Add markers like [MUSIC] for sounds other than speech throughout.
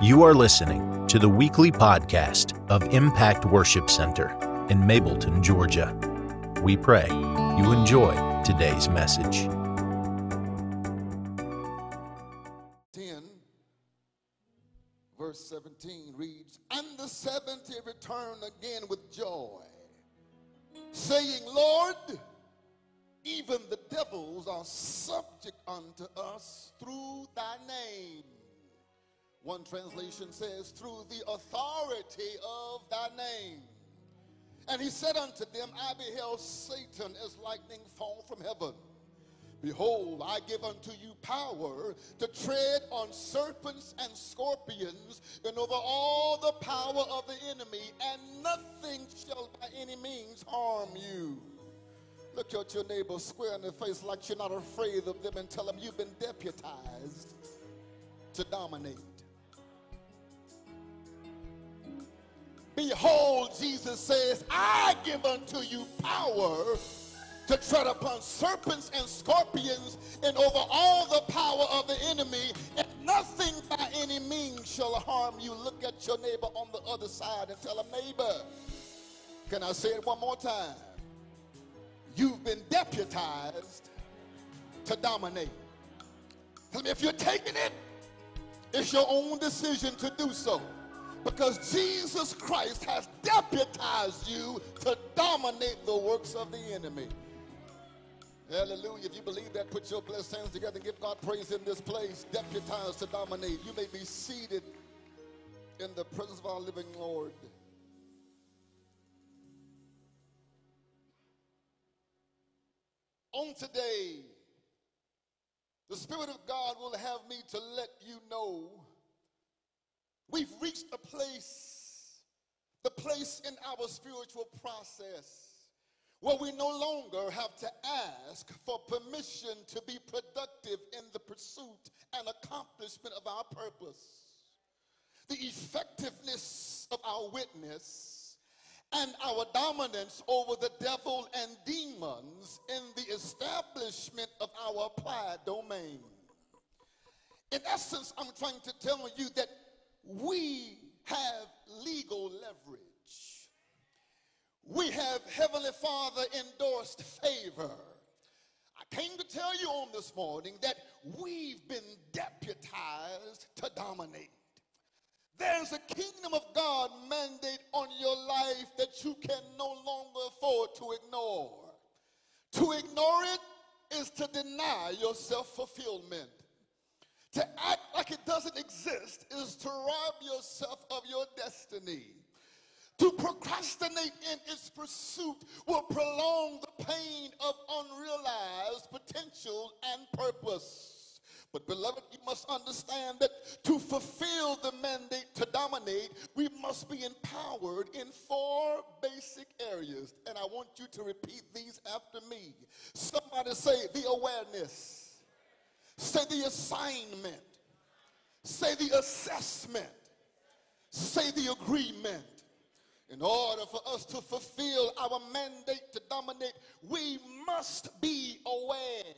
You are listening to the weekly podcast of Impact Worship Center in Mableton, Georgia. We pray you enjoy today's message. 10, verse 17 reads, And the seventy returned again with joy, saying, Lord, even the devils are subject unto us through thy name. One translation says, through the authority of thy name. And he said unto them, I beheld Satan as lightning fall from heaven. Behold, I give unto you power to tread on serpents and scorpions and over all the power of the enemy, and nothing shall by any means harm you. Look at your neighbor square in the face like you're not afraid of them and tell them you've been deputized to dominate. Behold, Jesus says, I give unto you power to tread upon serpents and scorpions and over all the power of the enemy, and nothing by any means shall harm you. Look at your neighbor on the other side and tell a neighbor, can I say it one more time? You've been deputized to dominate. Tell me if you're taking it, it's your own decision to do so because Jesus Christ has deputized you to dominate the works of the enemy. Hallelujah. If you believe that, put your blessed hands together and give God praise in this place. Deputized to dominate. You may be seated in the presence of our living Lord. On today, the Spirit of God will have me to let you know we've reached a place, the place in our spiritual process where we no longer have to ask for permission to be productive in the pursuit and accomplishment of our purpose. The effectiveness of our witness and our dominance over the devil and demons in the establishment of our applied domain. In essence, I'm trying to tell you that we have legal leverage. We have Heavenly Father endorsed favor. I came to tell you on this morning that we've been deputized to dominate. There's a kingdom of God mandate on your life that you can no longer afford to ignore. To ignore it is to deny yourself fulfillment. To act like it doesn't exist is to rob yourself of your destiny. To procrastinate in its pursuit will prolong the pain of unrealized potential and purpose. But, beloved, you must understand that to fulfill the mandate to dominate, we must be empowered in four basic areas. And I want you to repeat these after me. Somebody say the awareness, say the assignment, say the assessment, say the agreement. In order for us to fulfill our mandate to dominate, we must be aware.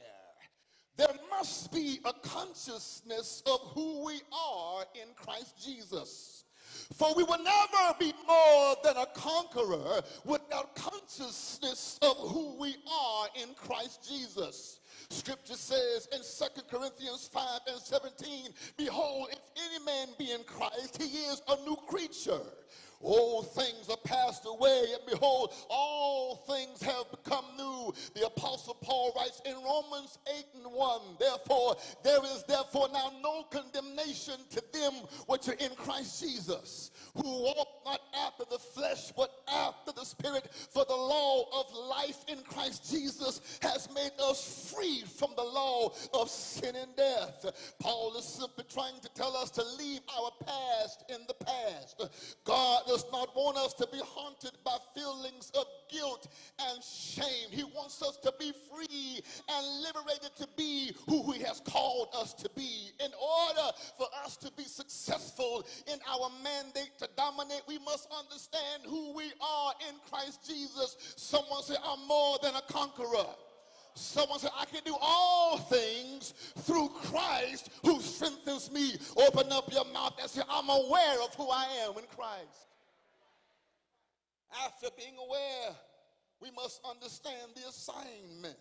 There must be a consciousness of who we are in Christ Jesus. For we will never be more than a conqueror without consciousness of who we are in Christ Jesus. Scripture says in 2 Corinthians 5 and 17, Behold, if any man be in Christ, he is a new creature. Old things are passed away, and behold, all things have become new. The Apostle Paul writes in Romans 8 and 1, Therefore, there is therefore now no condemnation to them which are in Christ Jesus, who walk not after the flesh, but after the Spirit. For the law of life in Christ Jesus has made us free from the law of sin and death. Paul is simply trying to tell us to leave our past in the past. God does not want us to be haunted by feelings of guilt and shame. He wants us to be free and liberated to be who He has called us to be. In order for us to be successful in our mandate to dominate, we must understand who we are in Christ Jesus. Someone say, I'm more than a conqueror. Someone said, I can do all things through Christ who strengthens me. Open up your mouth and say, I'm aware of who I am in Christ. After being aware, we must understand the assignment.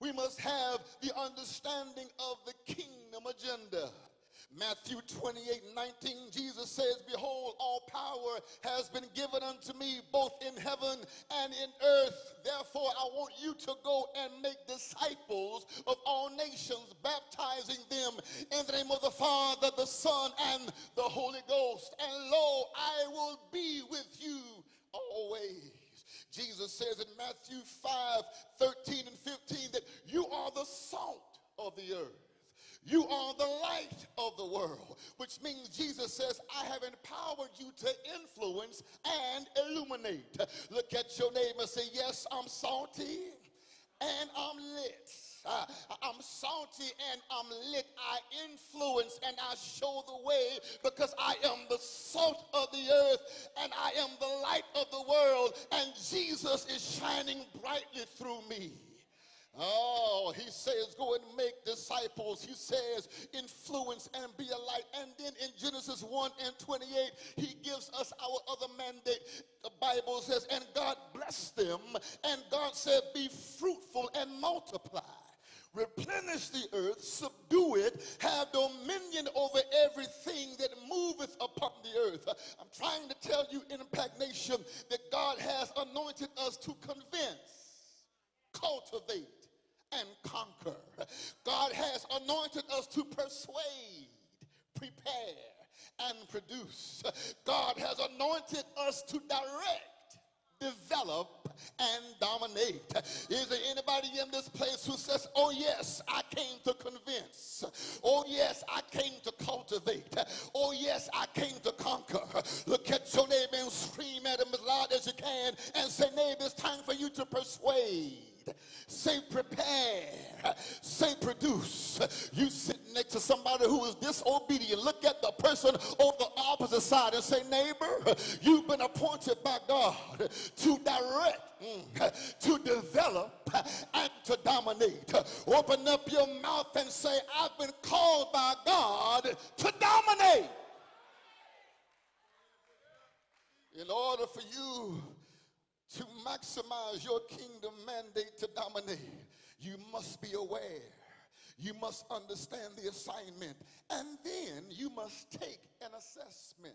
We must have the understanding of the kingdom agenda. Matthew 28 19, Jesus says, Behold, all power has been given unto me both in heaven and in earth. Therefore, I want you to go and make disciples of all nations, baptizing them in the name of the Father, the Son, and the Holy Ghost. And lo, I will be with you always. Jesus says in Matthew 5 13 and 15 that you are the salt of the earth. You are the light of the world, which means Jesus says, I have empowered you to influence and illuminate. Look at your neighbor and say, Yes, I'm salty and I'm lit. Uh, I'm salty and I'm lit. I influence and I show the way because I am the salt of the earth and I am the light of the world, and Jesus is shining brightly through me. Oh, he says, go and make disciples. He says, influence and be a light. And then in Genesis 1 and 28, he gives us our other mandate. The Bible says, and God blessed them, and God said, be fruitful and multiply. Replenish the earth, subdue it, have dominion over everything that moveth upon the earth. I'm trying to tell you, in Impact Nation, that God has anointed us to convince, cultivate, and conquer. God has anointed us to persuade, prepare, and produce. God has anointed us to direct, develop, and dominate. Is there anybody in this place who says, Oh, yes, I came to convince. Oh, yes, I came to cultivate. Oh, yes, I came to conquer. Look at your neighbor and scream at him as loud as you can and say, Neighbor, it's time for you to persuade say prepare, say produce. You sit next to somebody who is disobedient. Look at the person on the opposite side and say, neighbor, you've been appointed by God to direct, mm, to develop, and to dominate. Open up your mouth and say, I've been called by God to dominate. In order for you to maximize your kingdom mandate to dominate, you must be aware. You must understand the assignment. And then you must take an assessment.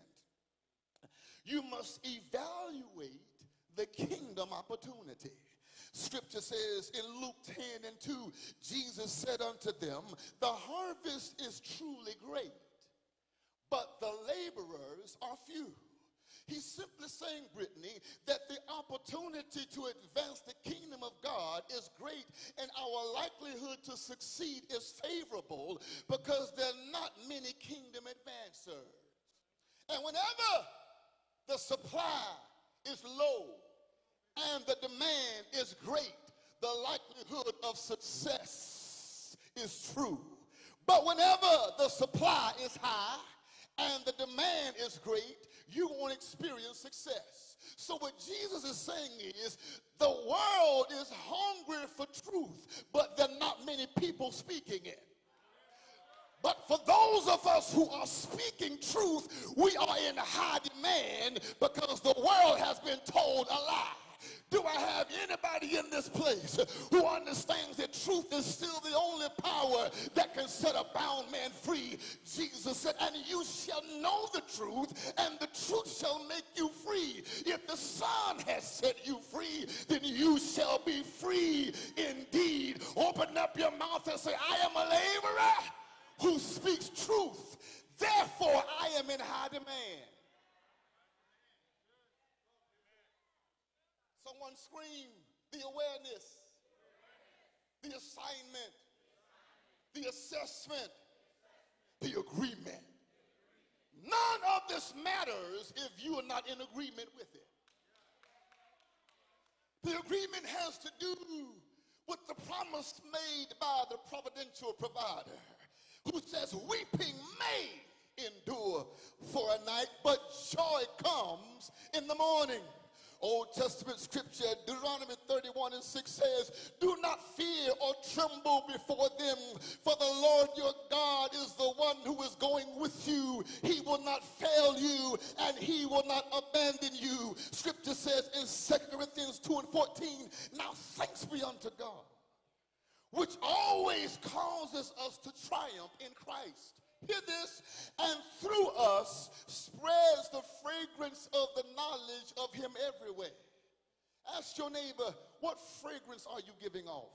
You must evaluate the kingdom opportunity. Scripture says in Luke 10 and 2, Jesus said unto them, The harvest is truly great, but the laborers are few. He's simply saying, Brittany, that the opportunity to advance the kingdom of God is great and our likelihood to succeed is favorable because there are not many kingdom advancers. And whenever the supply is low and the demand is great, the likelihood of success is true. But whenever the supply is high and the demand is great, you won't experience success. So, what Jesus is saying is the world is hungry for truth, but there are not many people speaking it. But for those of us who are speaking truth, we are in high demand because the world has been told a lie. Do I have anybody in this place who understands that truth is still the only power that can set a bound man free? Jesus said, and you shall know the truth, and the truth shall make you free. If the Son has set you free, then you shall be free indeed. Open up your mouth and say, I am a laborer who speaks truth. Therefore, I am in high demand. Someone scream the awareness, the assignment, the assessment, the agreement. None of this matters if you are not in agreement with it. The agreement has to do with the promise made by the providential provider who says, Weeping may endure for a night, but joy comes in the morning. Old Testament scripture, Deuteronomy 31 and 6 says, Do not fear or tremble before them, for the Lord your God is the one who is going with you. He will not fail you and he will not abandon you. Scripture says in 2 Corinthians 2 and 14, Now thanks be unto God, which always causes us to triumph in Christ Hear this, and through us spreads the fragrance of the knowledge of him everywhere. Ask your neighbor, what fragrance are you giving off?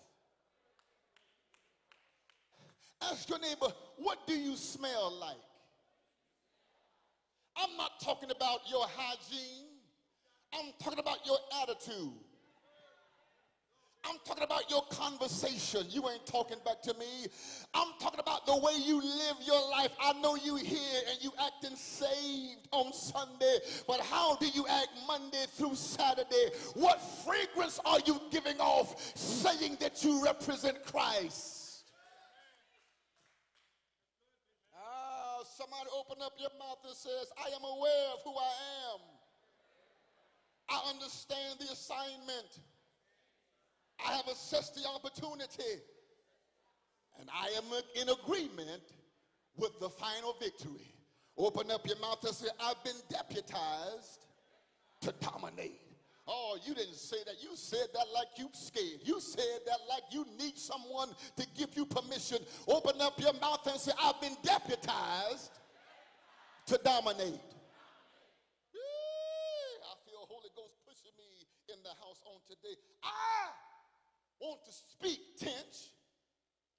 Ask your neighbor, what do you smell like? I'm not talking about your hygiene. I'm talking about your attitude. I'm talking about your conversation. You ain't talking back to me. I'm talking the way you live your life. I know you here and you acting saved on Sunday, but how do you act Monday through Saturday? What fragrance are you giving off saying that you represent Christ? Ah, somebody open up your mouth and says, I am aware of who I am. I understand the assignment. I have assessed the opportunity and I am in agreement with the final victory. Open up your mouth and say, I've been deputized to dominate. Oh, you didn't say that. You said that like you scared. You said that like you need someone to give you permission. Open up your mouth and say, I've been deputized to dominate. I feel Holy Ghost pushing me in the house on today. I want to speak, Tench,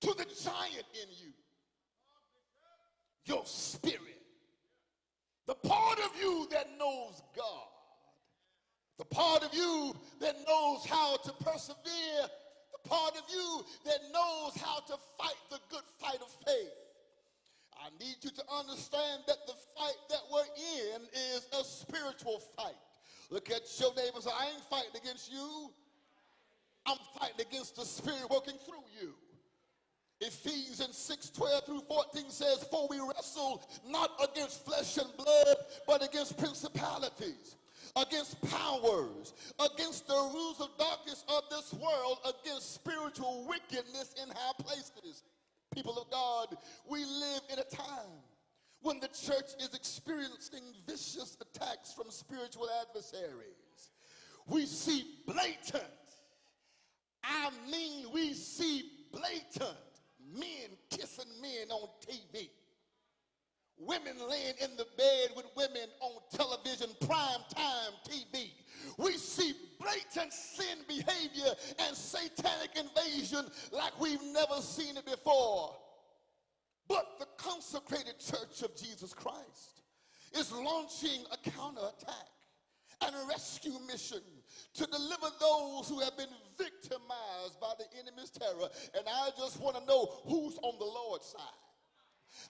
to the giant in you. Your spirit. The part of you that knows God. The part of you that knows how to persevere. The part of you that knows how to fight the good fight of faith. I need you to understand that the fight that we're in is a spiritual fight. Look at your neighbors. I ain't fighting against you. I'm fighting against the spirit working through you. Ephesians 6 12 through 14 says, For we wrestle not against flesh and blood, but against principalities, against powers, against the rules of darkness of this world, against spiritual wickedness in high places. People of God, we live in a time when the church is experiencing vicious attacks from spiritual adversaries. We see blatant I mean, we see blatant men kissing men on TV. Women laying in the bed with women on television, prime time TV. We see blatant sin behavior and satanic invasion like we've never seen it before. But the consecrated church of Jesus Christ is launching a counterattack and rescue mission to deliver those who have been victimized by the enemy's terror. And I just want to know who's on the Lord's side.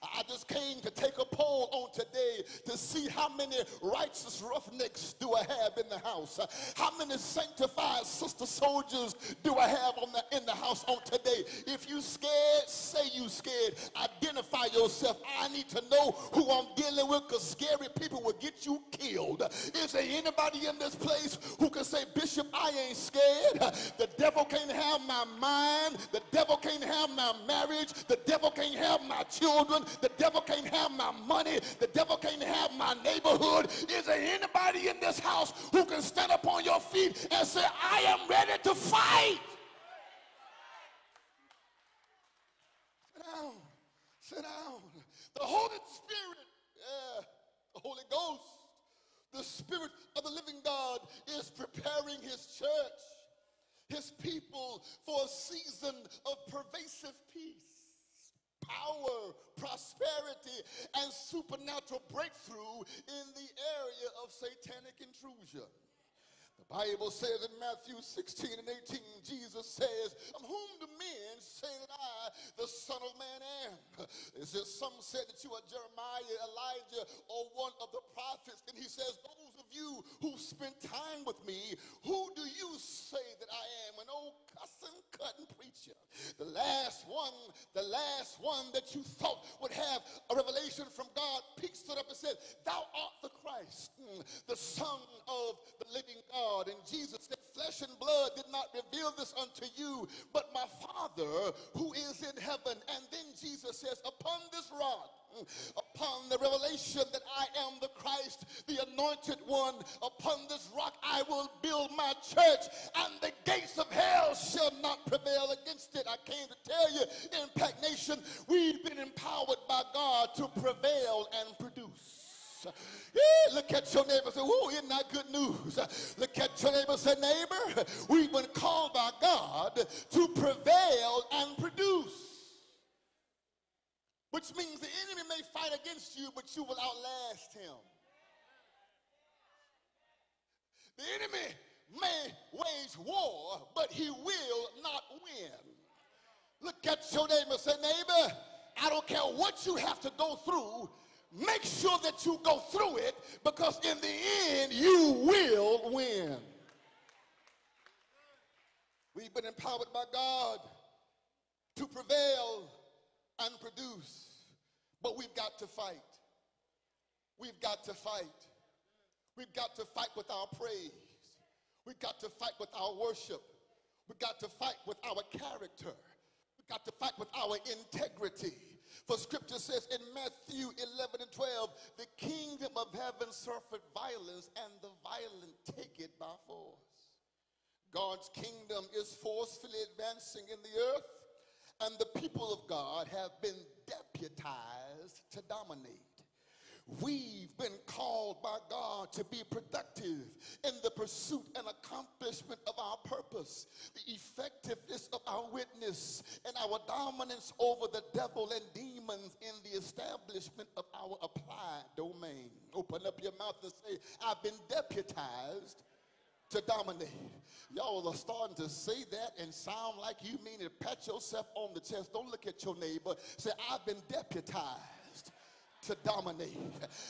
I just came to take a poll on today to see how many righteous roughnecks do I have in the house. How many sanctified sister soldiers do I have the, in the house on today? If you scared, say you scared. Identify yourself. I need to know who I'm dealing with because scary people will get you killed. Is there anybody in this place who can say, Bishop, I ain't scared. The devil can't have my mind. The devil can't have my marriage. The devil can't have my children. The devil can't have my money. The devil can't have my neighborhood. Is there anybody in this house who can stand up on your feet and say, I am ready to fight? Sit down. Sit down. The Holy Spirit, yeah, the Holy Ghost, the Spirit of the living God is preparing his church, his people for a season of pervasive peace power, prosperity, and supernatural breakthrough in the area of satanic intrusion. The Bible says in Matthew 16 and 18, Jesus says, Of whom do men say that I, the Son of Man, am? Is there some said that you are Jeremiah, Elijah, or one of the prophets? And he says, you who spent time with me, who do you say that I am? An old cussing, cutting preacher. The last one, the last one that you thought would have a revelation from God, Pete stood up and said, Thou art the Christ, mm, the Son of the living God. And Jesus said, Flesh and blood did not reveal this unto you, but my Father who is in heaven. And then Jesus says, Upon this rock, upon the revelation that I am the Christ, the anointed one, upon this rock I will build my church, and the gates of hell shall not prevail against it. I came to tell you, Impact Nation, we've been empowered by God to prevail and produce. Yeah, look at your neighbor say, Whoa, isn't that good news? Look at your neighbor say, Neighbor, we've been called by God to prevail and produce. Which means the enemy may fight against you, but you will outlast him. The enemy may wage war, but he will not win. Look at your neighbor say, neighbor, I don't care what you have to go through, make sure that you go through it because in the end you will win. We've been empowered by God to prevail and produce. But we've got to fight. We've got to fight. We've got to fight with our praise. We've got to fight with our worship. We've got to fight with our character. We've got to fight with our integrity. For scripture says in Matthew 11 and 12, the kingdom of heaven suffered violence, and the violent take it by force. God's kingdom is forcefully advancing in the earth and the people of God have been deputized to dominate. We've been called by God to be productive in the pursuit and accomplishment of our purpose, the effectiveness of our witness, and our dominance over the devil and demons in the establishment of our applied domain. Open up your mouth and say, I've been deputized to dominate. Y'all are starting to say that and sound like you mean it. Pat yourself on the chest. Don't look at your neighbor. Say, I've been deputized to dominate.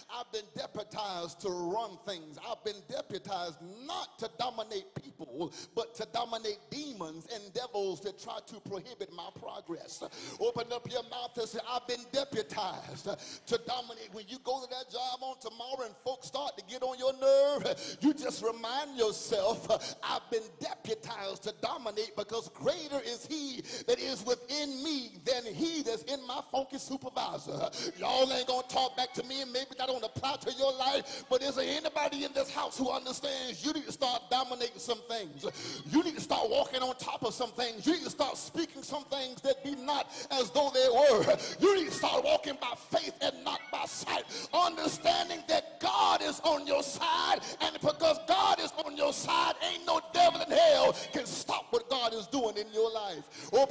I've been deputized to run things. I've been deputized not to dominate people, but to dominate demons and devils that try to prohibit my progress. Open up your mouth and say, I've been deputized to dominate. When you go to that job on tomorrow and folks start to get on your nerve, you just remind yourself, I've been deputized to dominate because greater is he that is within me than he that's in my focus supervisor. Y'all ain't gonna talk back to me and maybe that don't apply to your life, but is there anybody in this house who understands you need to start dominating some things? You need to start walking on top of some things. You need to start speaking some things that be not as though they were. You need to start walking by faith and not by sight, understanding that God is on your side, and because God is on your side, ain't no devil in hell can stop what God is doing in your life. Open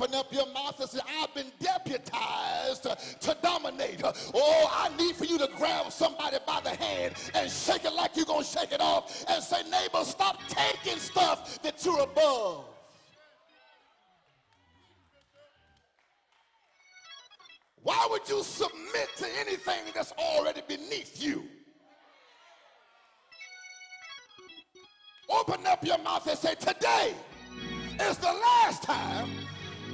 that you're above. Why would you submit to anything that's already beneath you? Open up your mouth and say, Today is the last time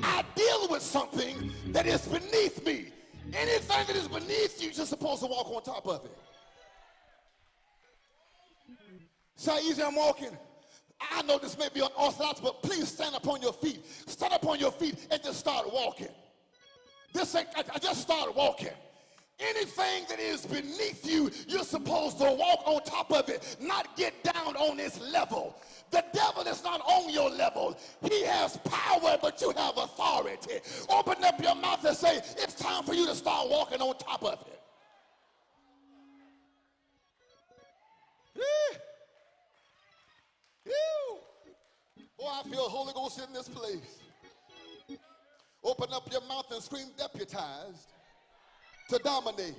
I deal with something that is beneath me. Anything that is beneath you, you're supposed to walk on top of it. See how easy I'm walking? I know this may be unorthodox, but please stand up on your feet. Stand up on your feet and just start walking. This ain't, I, I just started walking. Anything that is beneath you, you're supposed to walk on top of it, not get down on its level. The devil is not on your level. He has power, but you have authority. Open up your mouth and say, it's time for you to start walking on top of it. Boy, oh, I feel Holy Ghost in this place. Open up your mouth and scream deputized to dominate.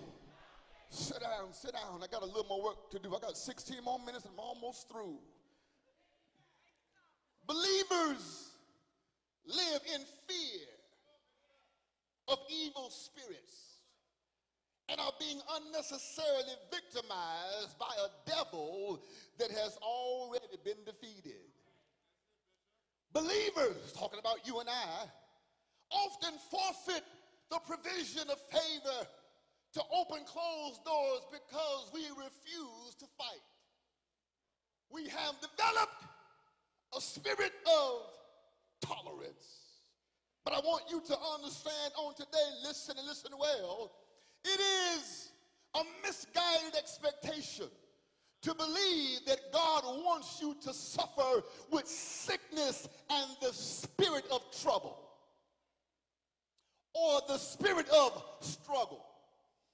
Sit down, sit down. I got a little more work to do. I got 16 more minutes and I'm almost through. Believers live in fear of evil spirits and are being unnecessarily victimized by a devil that has already been defeated. Believers, talking about you and I, often forfeit the provision of favor to open closed doors because we refuse to fight. We have developed a spirit of tolerance. But I want you to understand on today, listen and listen well. It is a misguided expectation to believe that God wants you to suffer with sickness and the spirit of trouble or the spirit of struggle.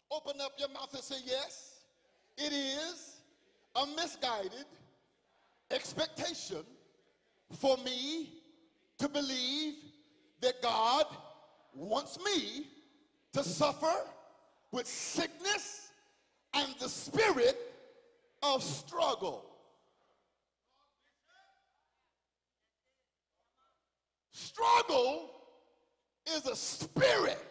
Open up your mouth and say, Yes, it is a misguided expectation for me to believe that God wants me to suffer with sickness and the spirit of struggle. Struggle is a spirit.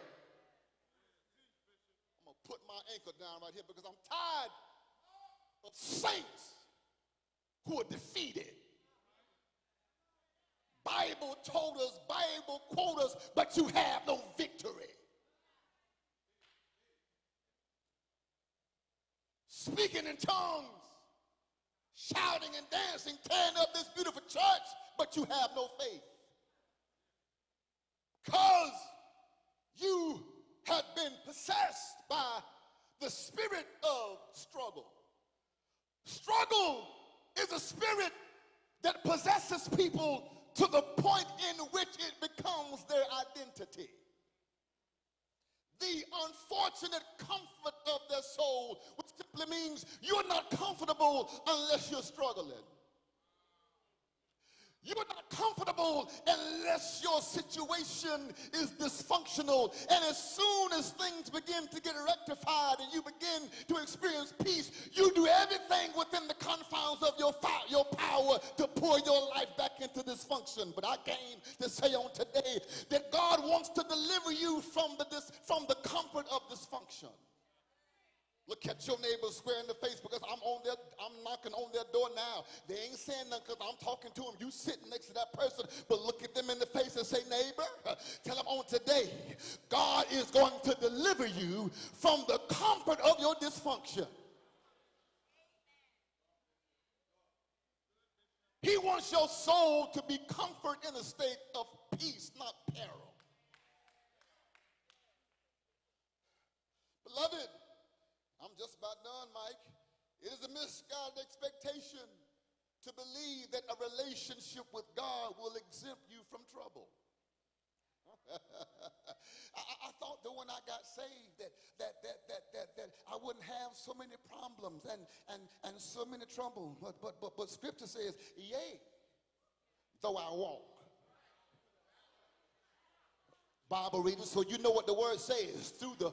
I'm going to put my ankle down right here because I'm tired of saints who are defeated. Bible told us, Bible quote us, but you have no victory. Speaking in tongues, shouting and dancing, tearing up this beautiful church, but you have no faith. Because you have been possessed by the spirit of struggle. Struggle is a spirit that possesses people to the point in which it becomes their identity. Unfortunate comfort of their soul, which simply means you're not comfortable unless you're struggling. You're not comfortable unless your situation is dysfunctional. And as soon as things begin to get rectified and you begin to experience peace, you do everything within the confines of your, your power to pour your life back into dysfunction. But I came to say on today that God wants to deliver you from the, from the comfort of dysfunction. Look at your neighbor square in the face because I'm on their, I'm knocking on their door now. They ain't saying nothing because I'm talking to them. You sitting next to that person, but look at them in the face and say, neighbor, [LAUGHS] tell them on today, God is going to deliver you from the comfort of your dysfunction. He wants your soul to be comfort in a state of peace, not peril. Beloved, I'm just about done, Mike. It is a misguided expectation to believe that a relationship with God will exempt you from trouble. [LAUGHS] I, I, thought that when I got saved that, that, that, that, that, that I wouldn't have so many problems and, and, and so many trouble. But, but, but, but scripture says, yea, though I walk. Bible readers, so you know what the word says, through the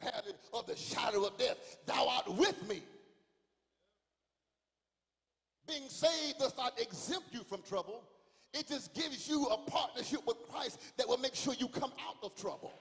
valley of the shadow of death, thou art with me. Being saved does not exempt you from trouble. It just gives you a partnership with Christ that will make sure you come out of trouble.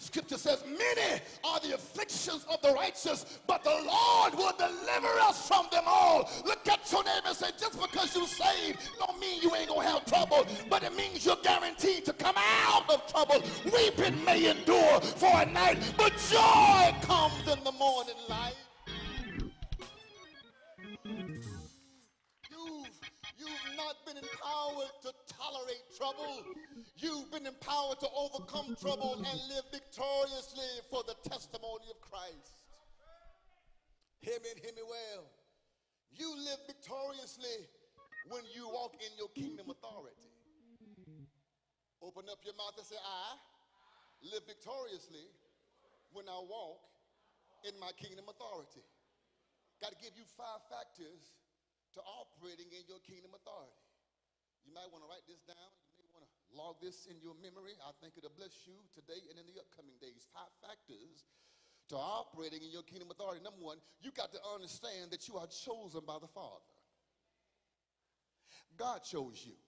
Scripture says, Many are the afflictions of the righteous, but the Lord will deliver us from them all. Look at your neighbor and say, Just because you're saved don't mean you ain't gonna have trouble, but it means you're guaranteed to come out of trouble. Weeping may endure for a night, but joy comes in the morning light. Not been empowered to tolerate trouble. You've been empowered to overcome trouble and live victoriously for the testimony of Christ. Hear me and hear me well. You live victoriously when you walk in your kingdom authority. Open up your mouth and say, I live victoriously when I walk in my kingdom authority. Got to give you five factors to operating in your kingdom authority. You might want to write this down. You may want to log this in your memory. I think it'll bless you today and in the upcoming days. Five factors to operating in your kingdom authority. Number one, you got to understand that you are chosen by the Father. God chose you.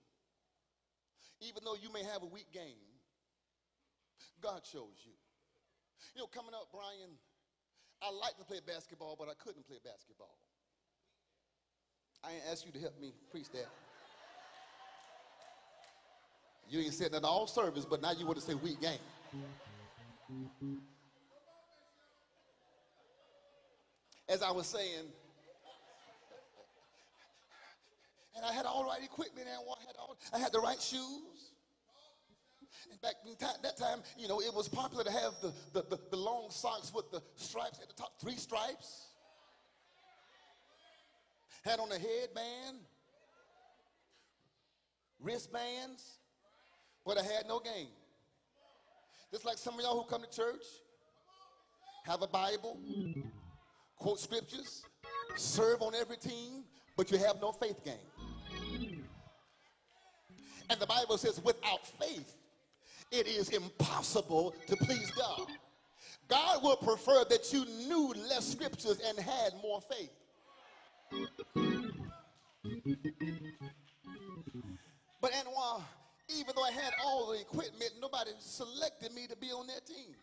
Even though you may have a weak game, God chose you. You know, coming up, Brian, I like to play basketball, but I couldn't play basketball. I ain't asked you to help me preach that. You ain't said that all service, but now you want to say weak game. As I was saying, And I had all the right equipment and I had, all, I had the right shoes. And back that time, you know, it was popular to have the, the, the, the long socks with the stripes at the top, three stripes. Had on a headband, wristbands, but I had no game. Just like some of y'all who come to church, have a Bible, quote scriptures, serve on every team, but you have no faith game. And the Bible says, without faith, it is impossible to please God. God will prefer that you knew less scriptures and had more faith. But Anwar, even though I had all the equipment, nobody selected me to be on their team.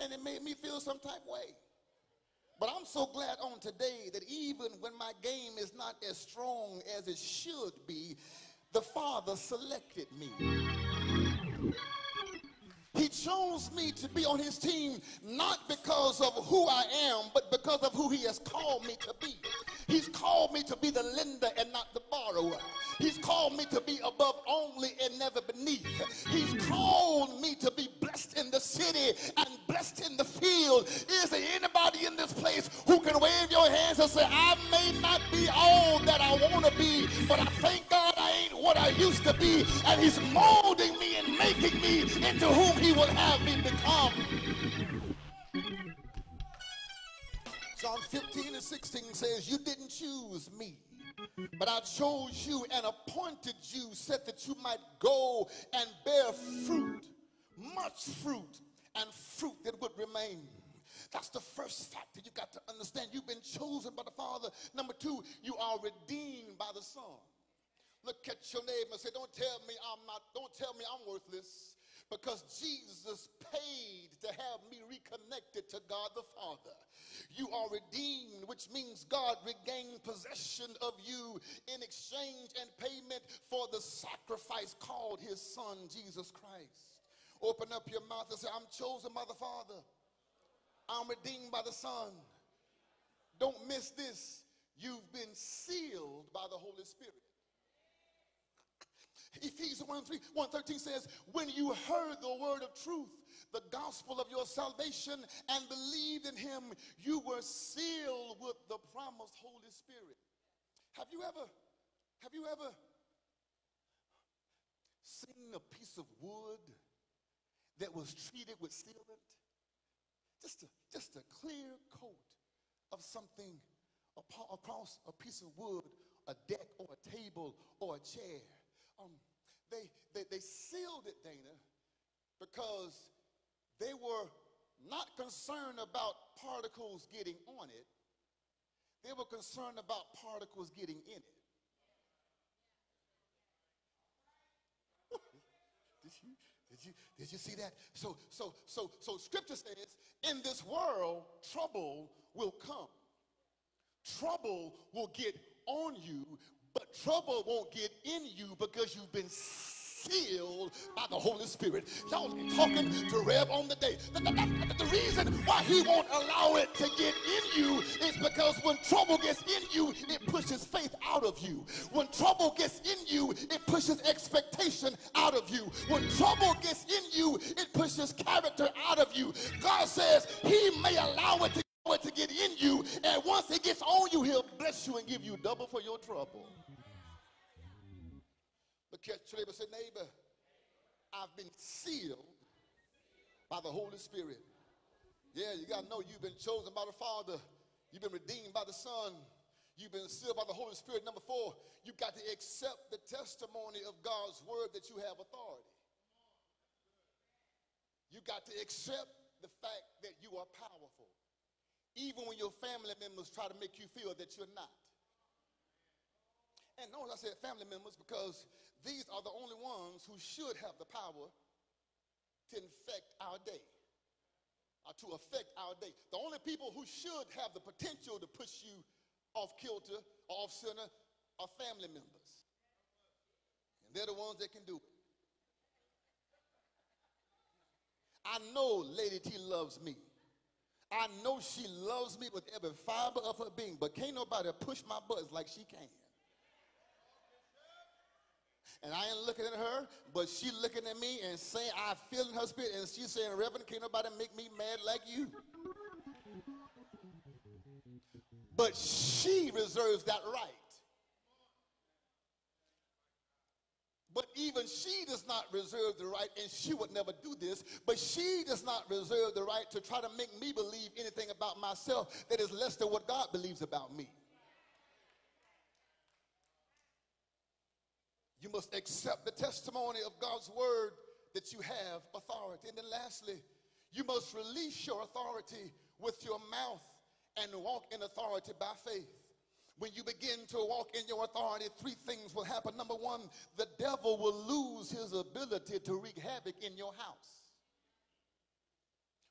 And it made me feel some type of way. But I'm so glad on today that even when my game is not as strong as it should be, the Father selected me. He chose me to be on his team not because of who I am, but because of who he has called me to be. He's called me to be the lender and not the borrower. He's called me to be above only and never beneath. He's called me to be blessed in the city and blessed in the field. Is there anybody in this place who can wave your hands and say, I may not be all that I want to be, but I thank God what I used to be, and He's molding me and making me into whom He will have me become. Psalm 15 and 16 says, You didn't choose me but I chose you and appointed you, said that you might go and bear fruit, much fruit, and fruit that would remain. That's the first factor you got to understand. You've been chosen by the Father. Number two, you are redeemed by the Son. Look at your neighbor and say, Don't tell me I'm not, don't tell me I'm worthless because Jesus paid to have me reconnected to God the Father. You are redeemed, which means God regained possession of you in exchange and payment for the sacrifice called his son, Jesus Christ. Open up your mouth and say, I'm chosen by the Father. I'm redeemed by the Son. Don't miss this. You've been sealed by the Holy Spirit. Ephesians 1, 3, 113 says, When you heard the word of truth, the gospel of your salvation, and believed in him, you were sealed with the promised Holy Spirit. Have you ever, have you ever seen a piece of wood that was treated with sealant? Just a, just a clear coat of something across a piece of wood, a deck or a table or a chair um, they, they, they sealed it, Dana, because they were not concerned about particles getting on it. They were concerned about particles getting in it. [LAUGHS] did you, did you, did you see that? So, so, so, so scripture says, in this world, trouble will come. Trouble will get on you, but trouble won't get in you because you've been sealed by the Holy Spirit. Y'all talking to Reb on the day. The, the, the, reason why he won't allow it to get in you is because when trouble gets in you, it pushes faith out of you. When trouble gets in you, it pushes expectation out of you. When trouble gets in you, it pushes character out of you. God says he may allow it to bless you and give you double for your trouble. Look at your neighbor say, neighbor, I've been sealed by the Holy Spirit. Yeah, you got to know you've been chosen by the Father. You've been redeemed by the Son. You've been sealed by the Holy Spirit. Number four, you've got to accept the testimony of God's word that you have authority. You got to accept the fact that you are powerful, even when your family members try to make you feel that you're not. And notice I said family members because these are the only ones who should have the power to infect our day, or to affect our day. The only people who should have the potential to push you off kilter or off center are family members. And they're the ones that can do it. I know Lady T loves me. I know she loves me with every fiber of her being, but can't nobody push my buttons like she can. And I ain't looking at her, but she looking at me and saying, I feel in her spirit, and she's saying, Reverend, can't nobody make me mad like you. But she reserves that right. But even she does not reserve the right, and she would never do this, but she does not reserve the right to try to make me believe anything about myself that is less than what God believes about me. You must accept the testimony of God's word that you have authority. And then lastly, you must release your authority with your mouth and walk in authority by faith. When you begin to walk in your authority, three things will happen. Number one, the devil will lose his ability to wreak havoc in your house.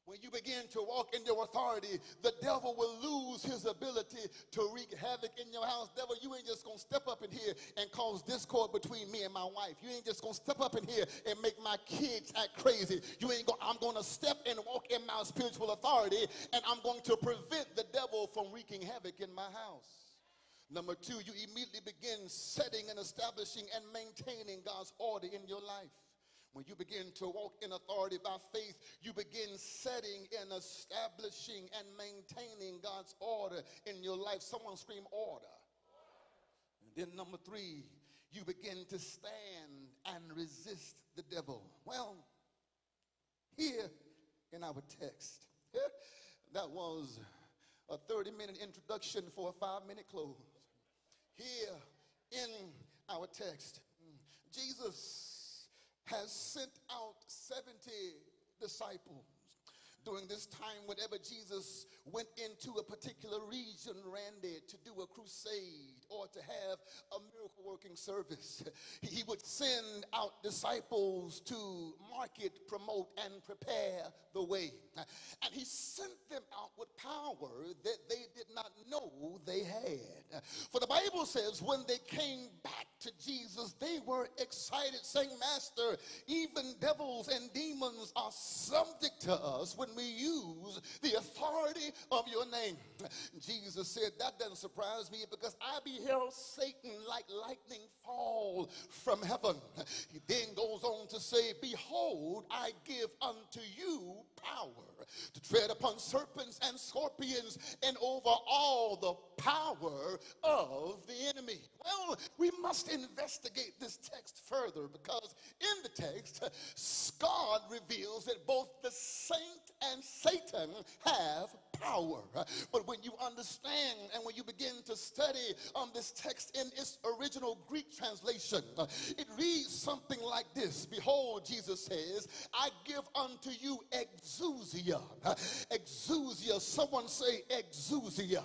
When you begin to walk in your authority, the devil will lose his ability to wreak havoc in your house. Devil, you ain't just gonna step up in here and cause discord between me and my wife. You ain't just gonna step up in here and make my kids act crazy. You ain't gonna, I'm gonna step and walk in my spiritual authority and I'm going to prevent the devil from wreaking havoc in my house. Number two, you immediately begin setting and establishing and maintaining God's order in your life. When you begin to walk in authority by faith, you begin setting and establishing and maintaining God's order in your life. Someone scream order. And then number three, you begin to stand and resist the devil. Well, here in our text, [LAUGHS] that was a 30 minute introduction for a five minute close. Here in our text, Jesus has sent out 70 disciples. During this time, whenever Jesus went into a particular region, Randy, to do a crusade or to have a miracle working service, [LAUGHS] he would send out disciples to market, promote, and prepare the way. And he sent them out with power that they did not know they had. For the Bible says when they came back to Jesus, they were excited, saying, Master, even devils and demons are subject to us when we use the authority of your name. Jesus said, That doesn't surprise me because I beheld Satan like lightning fall from heaven. He then goes on to say, Behold, I give unto you power to tread upon serpents and scorpions and over all the power of the enemy. Well, we must investigate this text further because in the text, God reveals that both the saint and Satan have power. But when you understand and when you begin to study on this text in its original Greek translation, it reads something like this Behold, Jesus says, I give unto you exousia. Exousia, someone say exousia.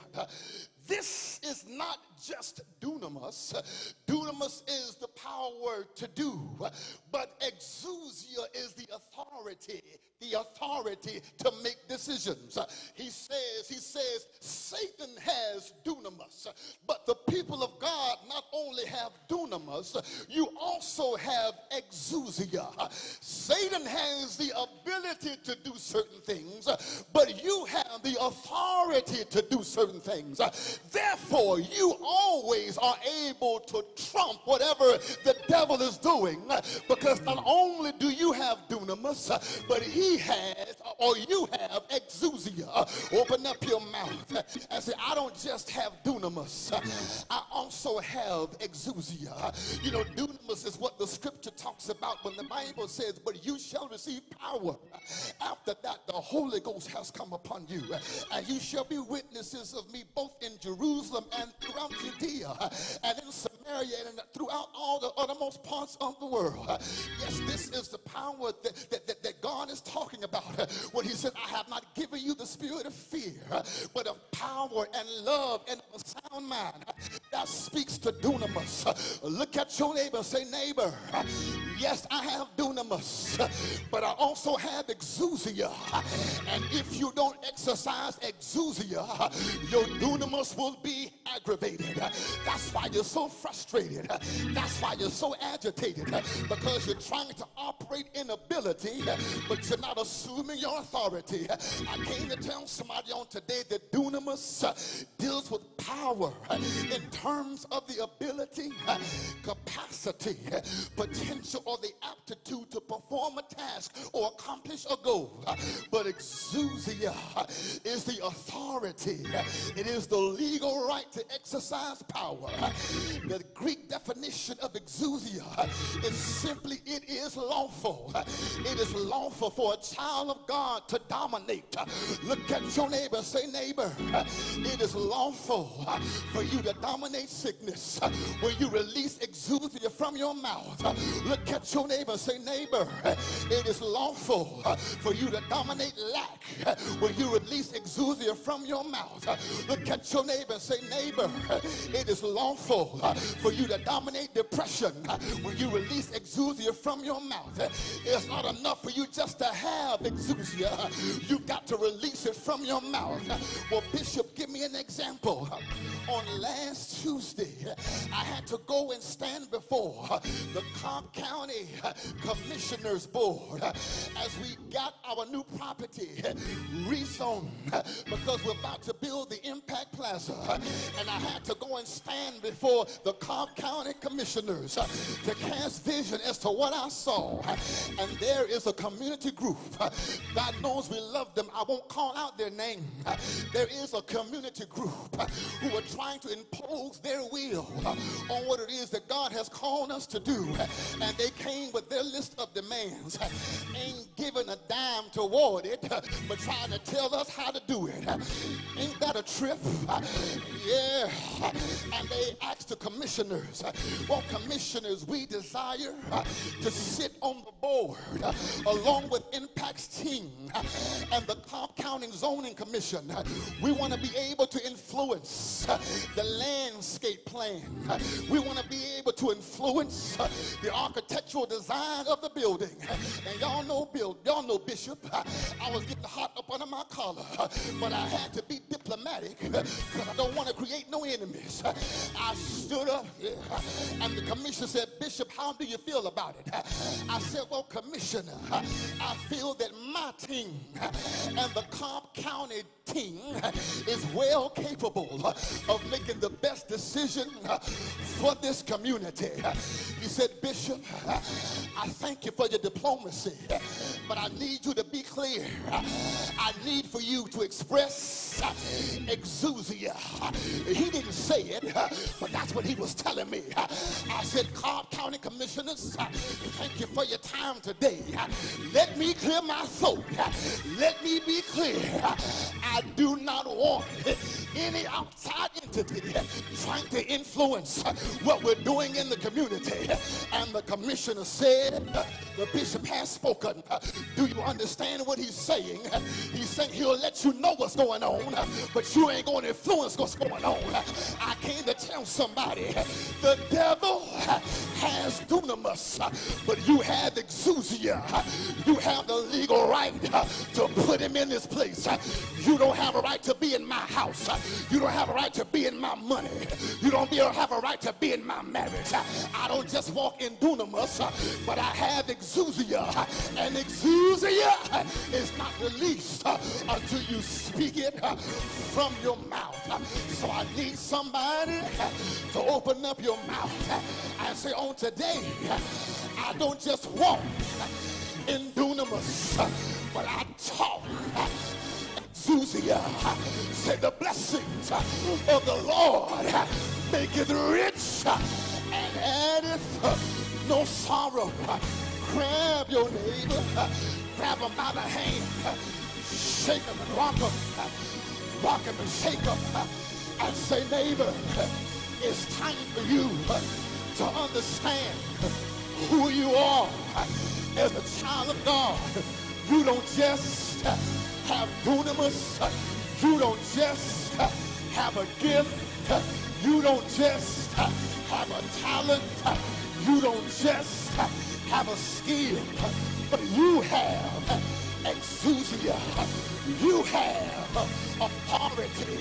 This is not just dunamis. Dunamis is the power to do, but exousia is the authority, the authority to make decisions. He says, he says, Satan has dunamis, but the people of God not only have dunamis, you also have exousia. Satan has the ability to do certain things, but you have the authority to do certain things. Therefore, you always are able to trump whatever the devil is doing because not only do you have dunamis, but he has, or you have exousia. Open up your mouth and say, I don't just have dunamis, I also have exousia. You know, dunamis is what the scripture talks about when the Bible says, But you shall receive power. After that, the Holy Ghost has come upon you, and you shall be witnesses of me both in Jerusalem and throughout Judea and in Samaria and throughout all the uttermost parts of the world. Yes, this is the power that, that, that, that God is talking about when he says, I have not given you the spirit of fear, but of power and love and a sound mind. That speaks to dunamis. Look at your neighbor, say, neighbor, yes, I have dunamis, but I also have exousia. And if you don't exercise exousia, your dunamis will be aggravated. That's why you're so frustrated. That's why you're so agitated because you're trying to operate in ability, but you're not assuming your authority. I came to tell somebody on today that dunamis deals with power in terms of the ability, capacity, potential, or the aptitude to perform a task or accomplish a goal. But exousia is the authority, it is the legal right to exercise power. The Greek definition of exousia is simply it is lawful. It is lawful for a child of God to dominate. Look at your neighbor, say, neighbor, it is lawful for you to dominate sickness when you release exousia from your mouth. Look at your neighbor, say, neighbor, it is lawful for you to dominate lack when you release exousia from your mouth. Look at your neighbor, say, neighbor, [LAUGHS] it is lawful uh, for you to dominate depression uh, when you release exousia from your mouth. It's not enough for you just to have exousia. You've got to release it from your mouth. Well, Bishop, give me an example. On last Tuesday, I had to go and stand before the Cobb County Commissioners Board as we got our new property rezoned because we're about to build the Impact Plaza. Uh, and I had to go and stand before the Cobb County Commissioners uh, to cast vision as to what I saw. Uh, and there is a community group. God knows we love them. I won't call out their name. There is a community group who are trying to impose their will on what it is that God has called us to do. And they came with their list of demands. Ain't giving a dime toward it, but trying to tell us how to do it. Ain't that a trip? Yeah. And they asked the commissioners, well, commissioners, we desire to sit on the board along with Impact's team and the Cobb County Zoning Commission. We want to be able to influence the landscape plan. We want to be able to influence the architectural design of the building. And y'all know Bill, y'all know Bishop. I was getting hot up under my collar, but I had to be diplomatic because I don't want to create no enemies. I stood up and the commissioner said, Bishop, how do you feel about it? I said, well, commissioner, I feel that my team and the Cobb County team is well capable of making the best decision for this community. He said, Bishop, I thank you for your diplomacy, but I need you to be clear. I need for you to express exousia. He didn't say it, but that's what he was telling me. I said, Cobb County Commissioners, thank you for your time today. Let me clear my throat. Let me be clear. I do not want any outside entity trying to influence what we're doing in the community. And the commissioner said, the bishop has spoken. Do you understand what he's saying? He's saying he'll let you know what's going on, but you ain't going to influence what's going on. I came to tell somebody the devil has dunamis, but you have exousia. You have the legal right to put him in this place. You don't have a right to be in my house. You don't have a right to be in my money. You don't have a right to be in my marriage. I don't just walk in dunamis, but I have exousia. And exousia is not released until you speak it from your mouth. So I need somebody to open up your mouth and say, on today, I don't just walk in dunamis, but I talk exousia. Say the blessings of the Lord maketh rich and addeth no sorrow. Grab your neighbor, grab him by the hand, shake him and rock him, rock him and shake him, uh, and say, neighbor, uh, it's time for you uh, to understand who you are as a child of God. You don't just have dunamis. You don't just have a gift. You don't just have a talent. You don't just have a skill, but you have exousia. You have authority.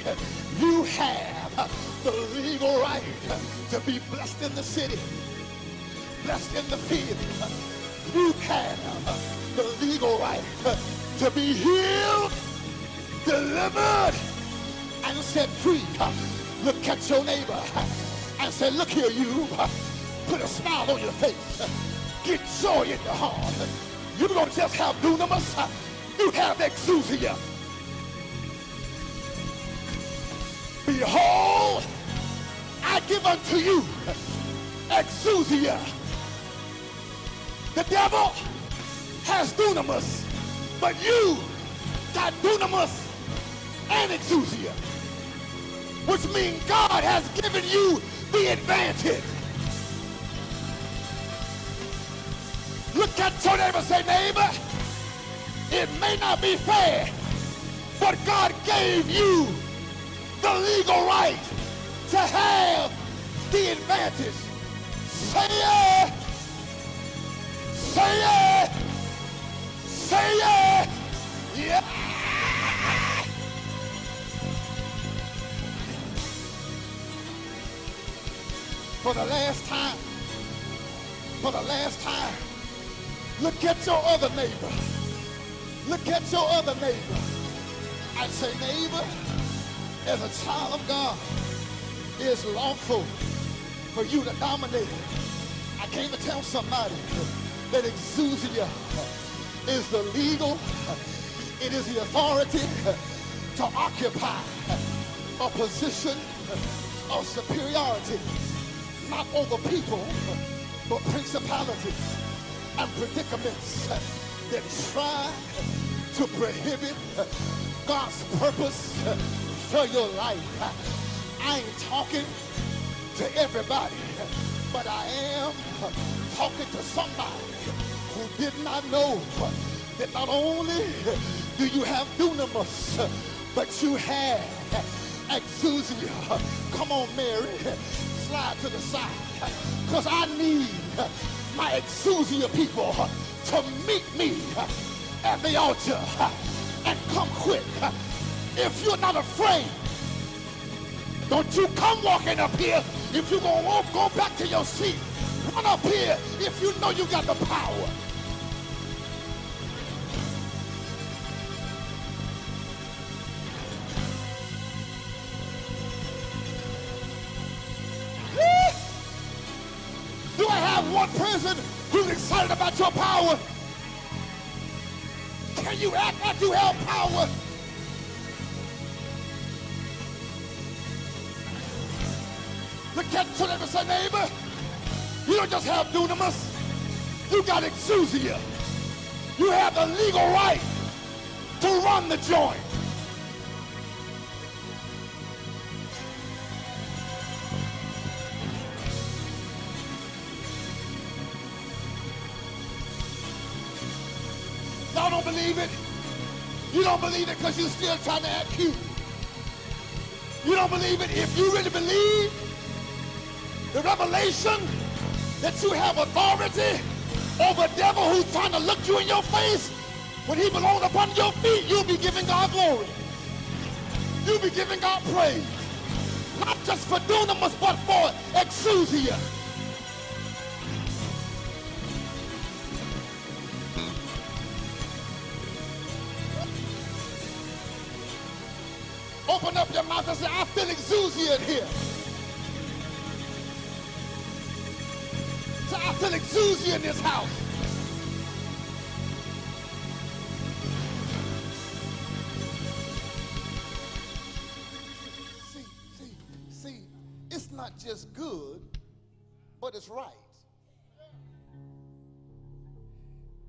You have the legal right to be blessed in the city, blessed in the field. You have the legal right to be healed, delivered, and set free. Look at your neighbor and say, look here, you. Put a smile on your face. Get joy in your heart. You don't just have dunamis, you have exousia. Behold, I give unto you exousia. The devil has dunamis, but you got dunamis and exousia, which means God has given you the advantage. Look at your neighbor say, neighbor, it may not be fair, but God gave you the legal right to have the advantage. Say it. Say it. Say it. Yeah. For the last time, for the last time, look at your other neighbor. Look at your other neighbor I say, neighbor, as a child of God, it's lawful for you to dominate. I came to tell somebody that exousia is the legal, it is the authority to occupy a position of superiority, not over people, but principalities and predicaments that try to prohibit God's purpose for your life. I ain't talking to everybody, but I am talking to somebody who did not know that not only do you have dunamis, but you have exousia. Come on, Mary, slide to the side, because I need my exousia people to meet me at the altar and come quick. If you're not afraid, don't you come walking up here. If you're going to walk, go back to your seat. Run up here if you know you got the power. About your power? Can you act like you have power? Look at your neighbor say, neighbor, you don't just have dunamis, you got exousia. You have the legal right to run the joint. Don't believe it? You don't believe it because you're still trying to act cute. You don't believe it if you really believe the revelation that you have authority over a devil who's trying to look you in your face. When he belongs upon your feet, you'll be giving God glory. You'll be giving God praise. Not just for dunamis, but for exousia. In here. Say, I feel exousia in this house. See, see, see, it's not just good, but it's right.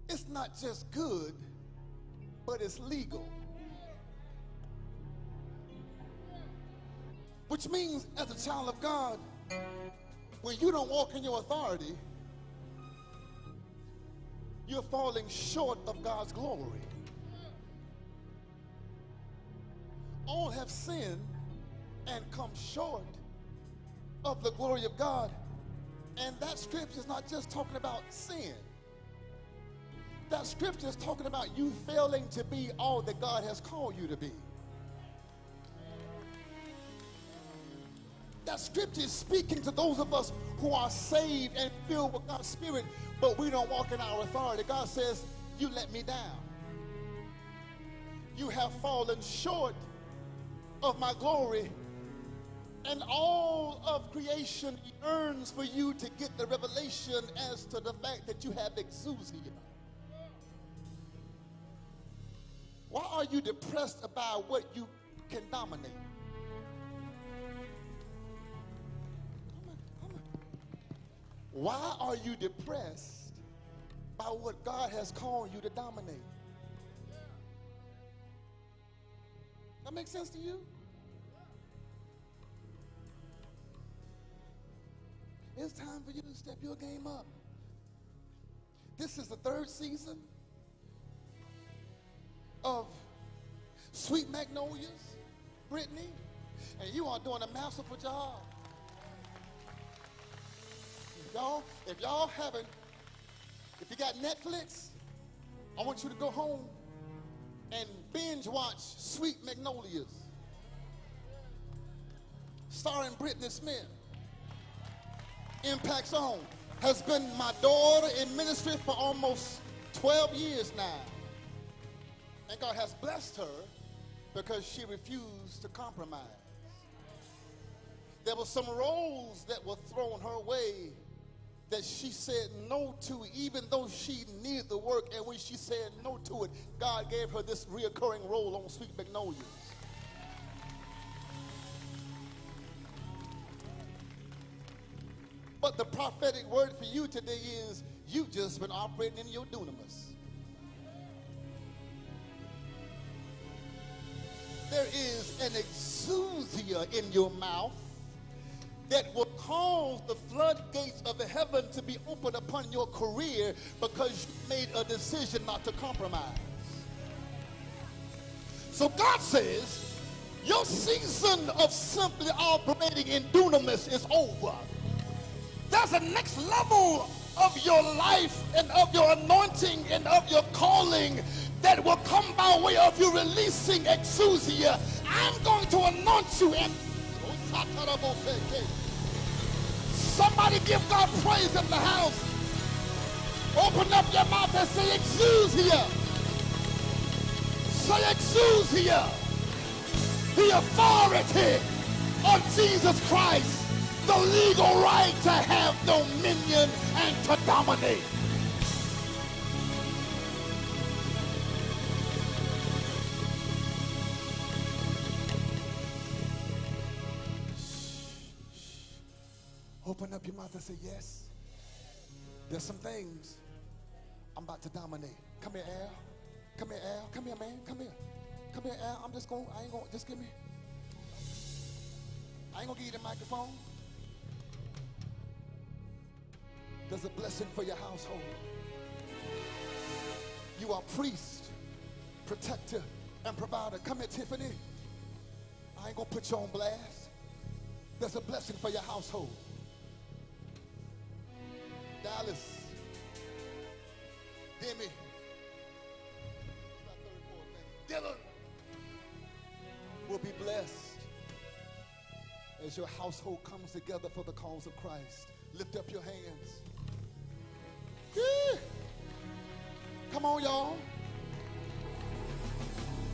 It's not just good, but it's legal. Which means, as a child of God, when you don't walk in your authority, you're falling short of God's glory. All have sinned and come short of the glory of God. And that scripture is not just talking about sin. That scripture is talking about you failing to be all that God has called you to be. That scripture is speaking to those of us who are saved and filled with God's Spirit, but we don't walk in our authority. God says, You let me down. You have fallen short of my glory. And all of creation yearns for you to get the revelation as to the fact that you have exousia. Why are you depressed about what you can dominate? Why are you depressed by what God has called you to dominate? That makes sense to you? It's time for you to step your game up. This is the third season of Sweet Magnolias, Brittany, and you are doing a masterful job. Y'all, if y'all haven't, if you got Netflix, I want you to go home and binge watch Sweet Magnolias, starring Brittany Smith. Impact Zone has been my daughter in ministry for almost 12 years now. And God has blessed her because she refused to compromise. There were some roles that were thrown her way that she said no to, even though she needed the work. And when she said no to it, God gave her this reoccurring role on Sweet Magnolias. But the prophetic word for you today is you've just been operating in your dunamis. There is an exousia in your mouth that will cause the floodgates of heaven to be opened upon your career because you made a decision not to compromise. So God says, your season of simply operating in dunamis is over. There's a next level of your life and of your anointing and of your calling that will come by way of you releasing exousia. I'm going to anoint you and somebody give God praise in the house. Open up your mouth and say exousia. Say exousia. The authority of Jesus Christ the legal right to have dominion and to dominate. Up your mouth and say, Yes. There's some things I'm about to dominate. Come here, Al. Come here, Al. Come here, man. Come here. Come here, Al. I'm just going, I ain't going, just give me. I ain't going to give you the microphone. There's a blessing for your household. You are priest, protector, and provider. Come here, Tiffany. I ain't gonna put you on blast. There's a blessing for your household. Dallas, Demi, Dylan will be blessed as your household comes together for the cause of Christ. Lift up your hands. Come on, y'all.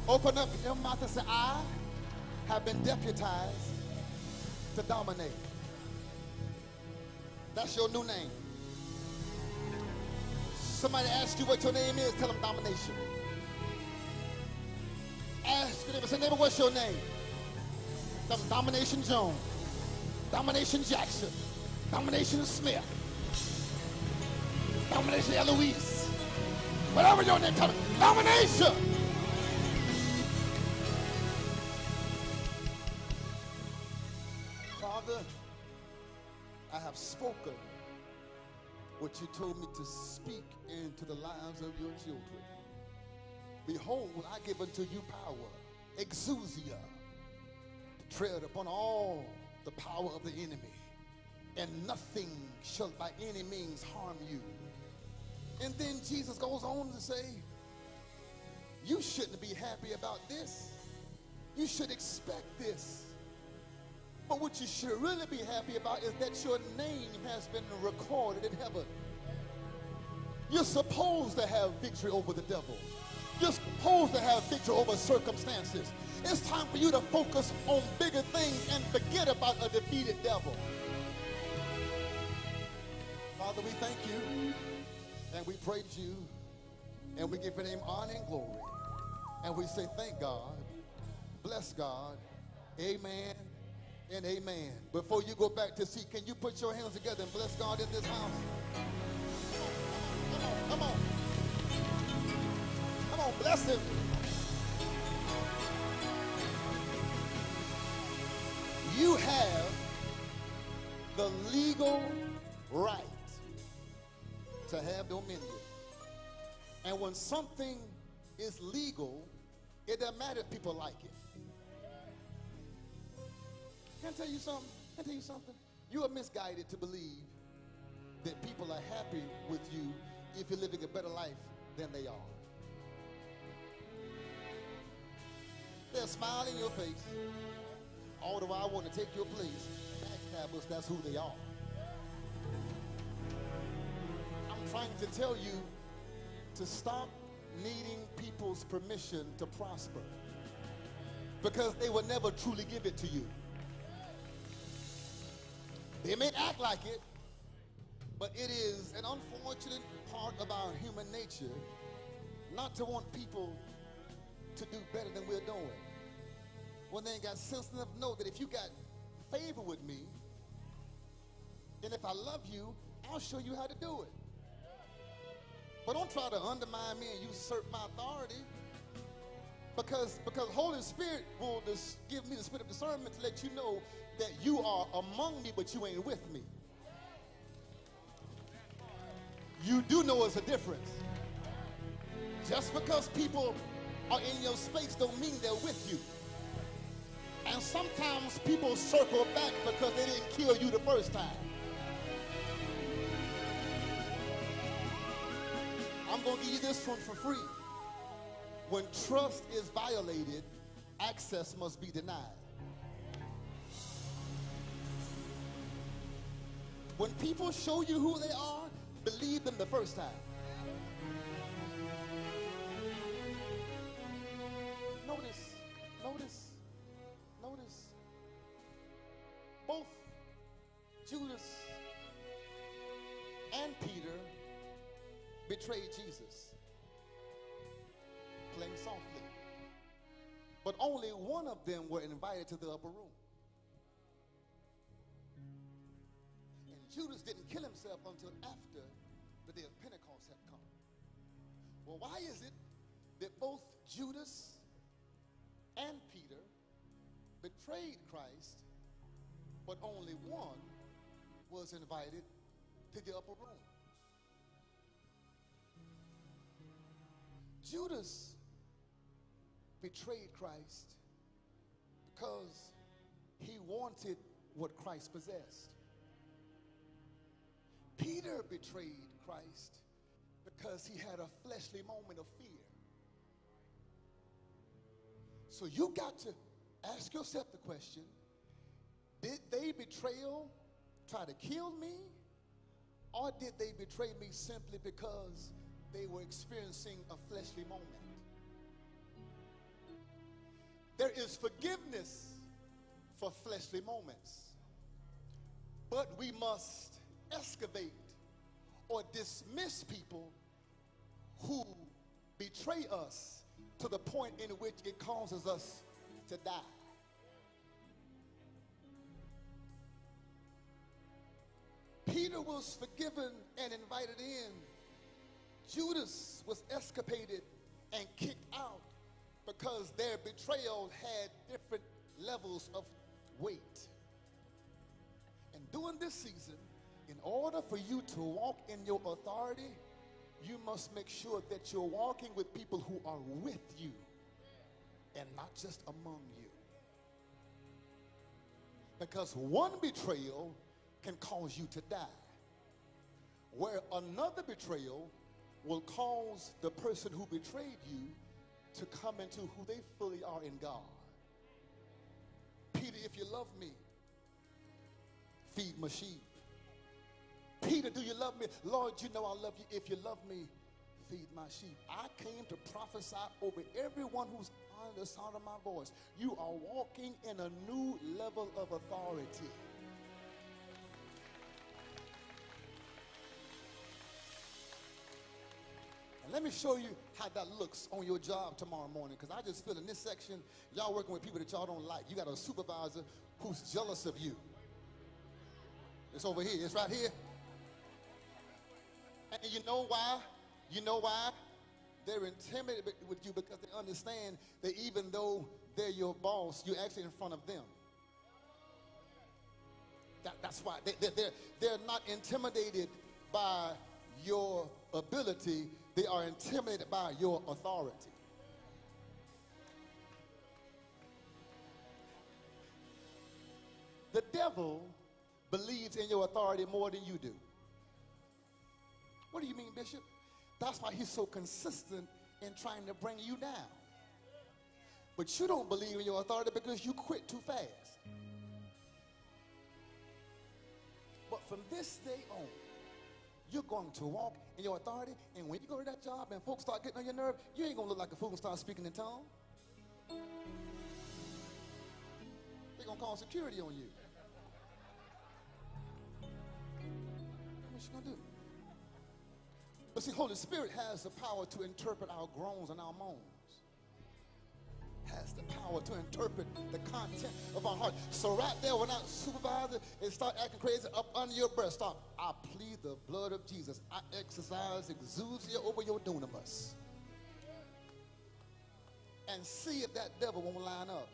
Open up your mouth and say, I have been deputized to dominate. That's your new name. Somebody ask you what your name is, tell them domination. Ask your neighbor, say, neighbor, what's your name? Tell them Domination Jones, Domination Jackson, Domination Smith, Domination Eloise. Whatever your name, tell me. Domination. Lives of your children. Behold, I give unto you power, exousia, to tread upon all the power of the enemy, and nothing shall by any means harm you. And then Jesus goes on to say, You shouldn't be happy about this. You should expect this. But what you should really be happy about is that your name has been recorded in heaven. You're supposed to have victory over the devil. You're supposed to have victory over circumstances. It's time for you to focus on bigger things and forget about a defeated devil. Father, we thank you and we praise you and we give your name honor and glory. And we say, thank God, bless God, amen and amen. Before you go back to see, can you put your hands together and bless God in this house? Come on, come on, bless him. You have the legal right to have dominion. And when something is legal, it doesn't matter if people like it. Can I tell you something? Can I tell you something? You are misguided to believe that people are happy with you if you're living a better life than they are. They're smile in your face. All the while I want to take your place. Backstabbers, that's who they are. I'm trying to tell you to stop needing people's permission to prosper because they will never truly give it to you. They may act like it, but it is an unfortunate part of our human nature not to want people to do better than we're doing. When they ain't got sense enough to know that if you got favor with me, and if I love you, I'll show you how to do it. But don't try to undermine me and usurp my authority. Because, because Holy Spirit will just give me the spirit of discernment to let you know that you are among me, but you ain't with me. You do know it's a difference. Just because people are in your space don't mean they're with you. And sometimes people circle back because they didn't kill you the first time. I'm going to give you this one for free. When trust is violated, access must be denied. When people show you who they are, believe them the first time. Notice, notice, notice. Both Judas and Peter betrayed Jesus. Playing softly. But only one of them were invited to the upper room. Judas didn't kill himself until after the day of Pentecost had come. Well, why is it that both Judas and Peter betrayed Christ, but only one was invited to the upper room? Judas betrayed Christ because he wanted what Christ possessed. Peter betrayed Christ because he had a fleshly moment of fear. So you got to ask yourself the question did they betrayal try to kill me? Or did they betray me simply because they were experiencing a fleshly moment? There is forgiveness for fleshly moments, but we must excavate or dismiss people who betray us to the point in which it causes us to die. Peter was forgiven and invited in. Judas was escapaded and kicked out because their betrayal had different levels of weight. And during this season, in order for you to walk in your authority, you must make sure that you're walking with people who are with you and not just among you. Because one betrayal can cause you to die, where another betrayal will cause the person who betrayed you to come into who they fully are in God. Peter, if you love me, feed my sheep. Peter, do you love me? Lord, you know I love you. If you love me, feed my sheep. I came to prophesy over everyone who's under the sound of my voice. You are walking in a new level of authority. And let me show you how that looks on your job tomorrow morning. Because I just feel in this section, y'all working with people that y'all don't like. You got a supervisor who's jealous of you. It's over here. It's right here. And you know why? You know why? They're intimidated with you because they understand that even though they're your boss, you're actually in front of them. That, that's why they, they, they're, they're not intimidated by your ability, they are intimidated by your authority. The devil believes in your authority more than you do. What do you mean, Bishop? That's why he's so consistent in trying to bring you down. But you don't believe in your authority because you quit too fast. But from this day on, you're going to walk in your authority, and when you go to that job and folks start getting on your nerve, you ain't gonna look like a fool and start speaking in tongues. They're gonna call security on you. What you gonna do? But see, Holy Spirit has the power to interpret our groans and our moans. Has the power to interpret the content of our heart. So right there, when that supervisor and start acting crazy up under your breath, stop. I plead the blood of Jesus. I exercise exousia over your dunamis. And see if that devil won't line up.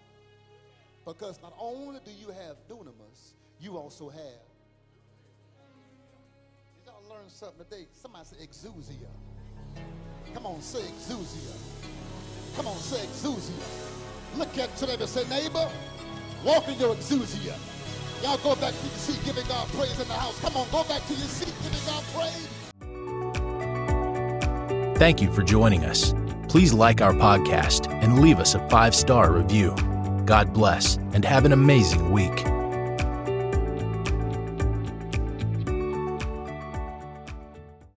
Because not only do you have dunamis, you also have learn something today. Somebody say exousia. Come on, say exousia. Come on, say exousia. Look at your neighbor say, neighbor, walk in your exousia. Y'all go back to your seat giving God praise in the house. Come on, go back to your seat giving God praise. Thank you for joining us. Please like our podcast and leave us a five star review. God bless and have an amazing week.